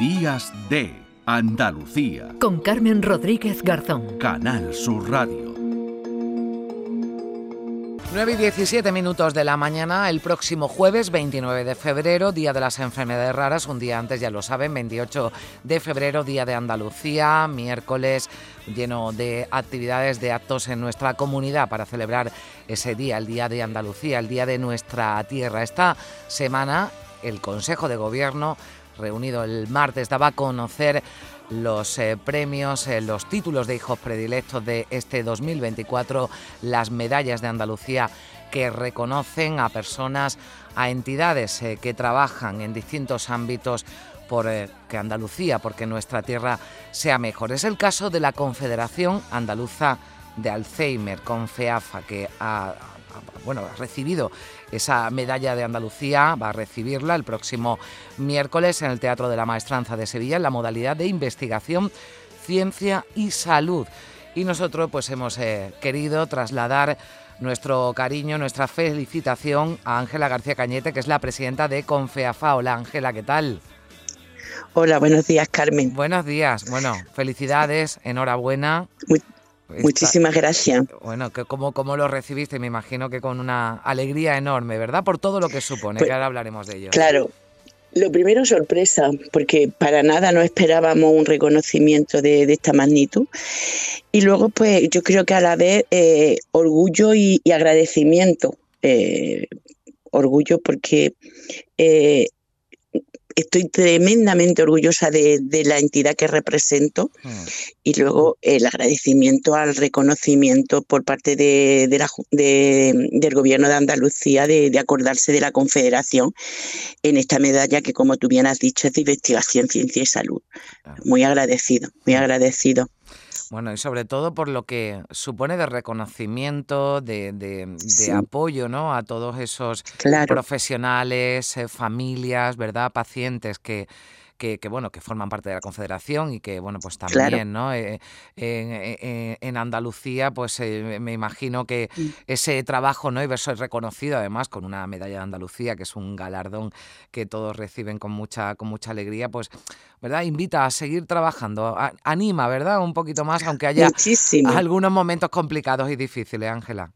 Días de Andalucía. Con Carmen Rodríguez Garzón. Canal Sur Radio. 9 y 17 minutos de la mañana, el próximo jueves 29 de febrero, Día de las Enfermedades Raras, un día antes ya lo saben, 28 de febrero, Día de Andalucía, miércoles lleno de actividades, de actos en nuestra comunidad para celebrar ese día, el Día de Andalucía, el Día de nuestra tierra. Esta semana el Consejo de Gobierno, reunido el martes, daba a conocer los eh, premios, eh, los títulos de hijos predilectos de este 2024, las medallas de Andalucía que reconocen a personas, a entidades eh, que trabajan en distintos ámbitos por que Andalucía, porque nuestra tierra sea mejor. Es el caso de la Confederación Andaluza de Alzheimer, CONFEAFA, que ha, bueno, ha recibido esa medalla de Andalucía, va a recibirla el próximo miércoles en el Teatro de la Maestranza de Sevilla en la modalidad de investigación, ciencia y salud. Y nosotros pues hemos eh, querido trasladar nuestro cariño, nuestra felicitación a Ángela García Cañete, que es la presidenta de Confeafa. Hola Ángela, ¿qué tal? Hola, buenos días Carmen. Buenos días, bueno, felicidades, enhorabuena. Muchísimas gracias. Bueno, ¿cómo, ¿cómo lo recibiste? Me imagino que con una alegría enorme, ¿verdad? Por todo lo que supone, pues, que ahora hablaremos de ello. Claro. Lo primero, sorpresa, porque para nada no esperábamos un reconocimiento de, esta magnitud. Y luego, pues yo creo que a la vez eh, orgullo y, agradecimiento. Eh, orgullo porque eh, estoy tremendamente orgullosa de, la entidad que represento hmm. y luego el agradecimiento al reconocimiento por parte de, del gobierno de Andalucía de, acordarse de la Confederación en esta medalla que, como tú bien has dicho, es de investigación, ciencia y salud. Muy agradecido, muy agradecido. Bueno, y sobre todo por lo que supone de reconocimiento, de, de, apoyo ¿no? a todos esos profesionales, eh, familias, ¿verdad? Pacientes que, que, bueno, que forman parte de la Confederación y que, bueno, pues también, ¿no? Eh, en, Andalucía, pues eh, me imagino que ese trabajo, ¿no? Y verse reconocido además con una medalla de Andalucía, que es un galardón que todos reciben con mucha, con mucha alegría, pues, ¿verdad? Invita a seguir trabajando, anima, ¿verdad? Un poquito más, aunque haya algunos momentos complicados y difíciles, Ángela.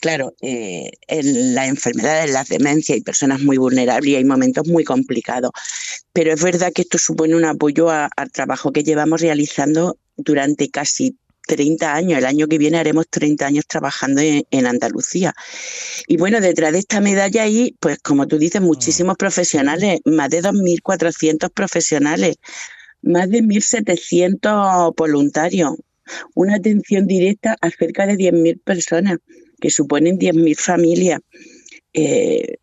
Claro, eh, en las enfermedades, las demencias, hay personas muy vulnerables y hay momentos muy complicados. Pero es verdad que esto supone un apoyo al trabajo que llevamos realizando durante casi 30 años. El año que viene haremos 30 años trabajando en, Andalucía. Y bueno, detrás de esta medalla hay, pues como tú dices, muchísimos profesionales, más de 2.400 profesionales, más de 1.700 voluntarios, una atención directa a cerca de 10.000 personas que suponen 10.000 familias. Eh,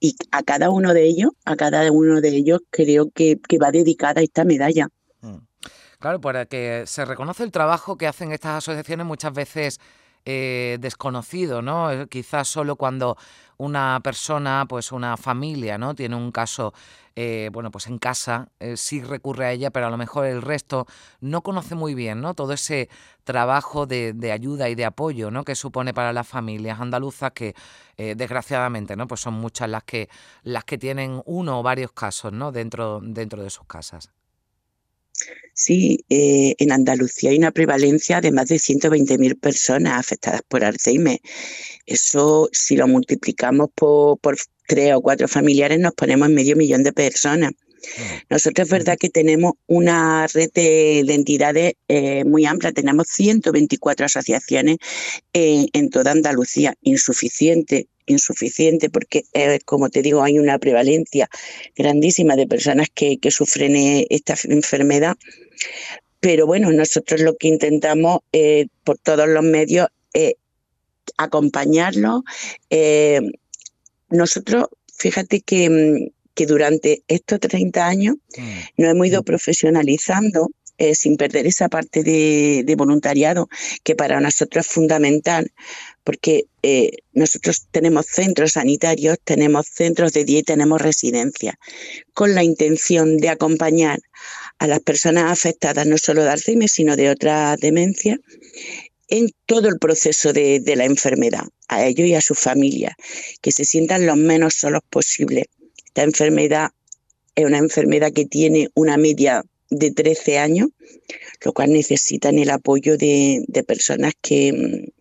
y a cada uno de ellos, a cada uno de ellos creo que, va dedicada esta medalla. Mm. Claro, para que se reconoce el trabajo que hacen estas asociaciones muchas veces eh, desconocido, ¿no? Eh, quizás solo cuando una persona, pues una familia, ¿no? Tiene un caso, eh, bueno, pues en casa, sí recurre a ella, pero a lo mejor el resto no conoce muy bien, ¿no? Todo ese trabajo de, ayuda y de apoyo, ¿no? Que supone para las familias andaluzas que, desgraciadamente, ¿no? Pues son muchas las que, las que tienen uno o varios casos, ¿no? Dentro, dentro de sus casas. Sí, eh, en Andalucía hay una prevalencia de más de 120.000 personas afectadas por Alzheimer. Eso, si lo multiplicamos por, tres o cuatro familiares, nos ponemos en medio millón de personas. Mm. Nosotros es verdad que tenemos una red de, entidades eh, muy amplia, tenemos 124 asociaciones en toda Andalucía, insuficiente insuficiente porque, eh, como te digo, hay una prevalencia grandísima de personas que, sufren eh, esta enfermedad. Pero bueno, nosotros lo que intentamos eh, por todos los medios es acompañarlos. nosotros, fíjate que, que, durante estos 30 años mm. nos hemos ido mm. profesionalizando sin perder esa parte de, de, voluntariado que para nosotros es fundamental, porque eh, nosotros tenemos centros sanitarios, tenemos centros de día y tenemos residencias, con la intención de acompañar a las personas afectadas no solo de Alzheimer, sino de otra demencia, en todo el proceso de, la enfermedad, a ellos y a su familia, que se sientan lo menos solos posible. Esta enfermedad es una enfermedad que tiene una media de 13 años, lo cual necesitan el apoyo de, personas que,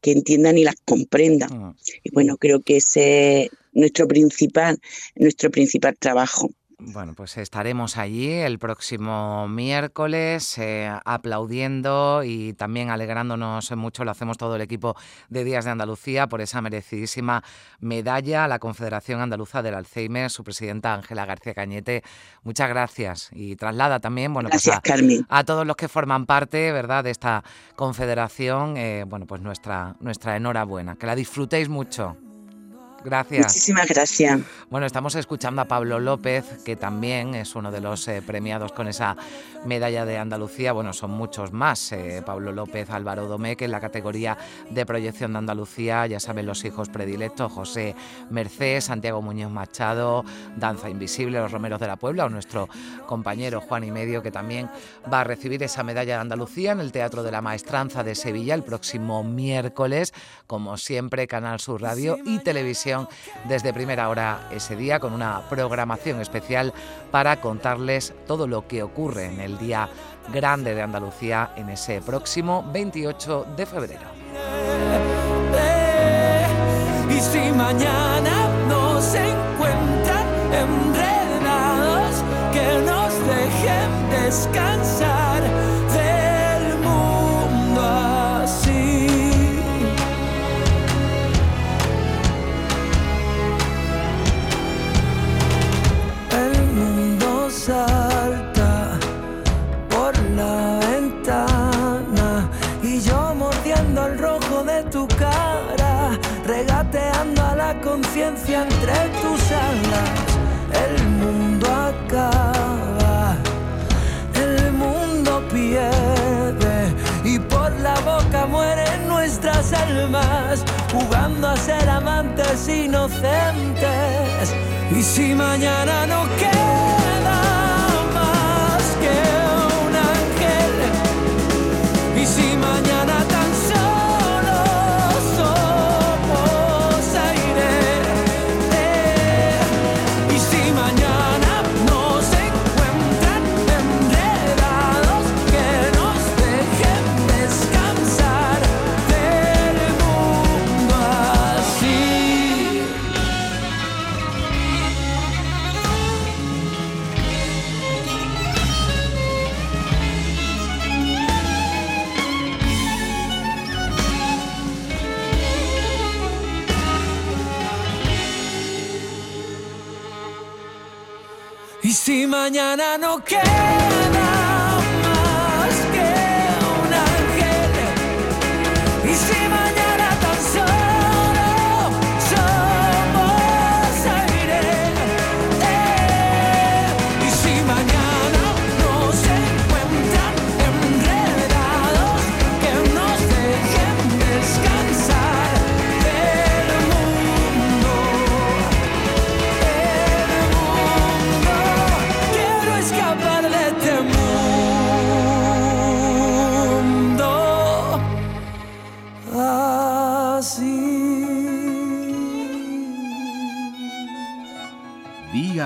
que, entiendan y las comprendan. Ah. Y bueno, creo que ese es nuestro principal, nuestro principal trabajo. Bueno, pues estaremos allí el próximo miércoles eh, aplaudiendo y también alegrándonos mucho, lo hacemos todo el equipo de Días de Andalucía por esa merecidísima medalla a la Confederación Andaluza del Alzheimer, su presidenta Ángela García Cañete. Muchas gracias y traslada también bueno, pues a, todos los que forman parte ¿verdad? de esta confederación, eh, bueno, pues nuestra, nuestra enhorabuena. Que la disfrutéis mucho. Gracias. Muchísimas gracias. Bueno, estamos escuchando a Pablo López, que también es uno de los eh, premiados con esa medalla de Andalucía. Bueno, son muchos más. Eh, Pablo López, Álvaro Domecq en la categoría de proyección de Andalucía. Ya saben los hijos predilectos, José Merced, Santiago Muñoz Machado, Danza Invisible, Los Romeros de la Puebla, o nuestro compañero Juan y Medio, que también va a recibir esa medalla de Andalucía en el Teatro de la Maestranza de Sevilla el próximo miércoles. Como siempre, Canal Sur Radio y Televisión desde primera hora ese día con una programación especial para contarles todo lo que ocurre en el Día Grande de Andalucía en ese próximo 28 de febrero. Y si mañana nos encuentran enredados, que nos dejen descansar conciencia entre tus alas. El mundo acaba, el mundo pierde y por la boca mueren nuestras almas, jugando a ser amantes inocentes. Y si mañana no queda mañana no queda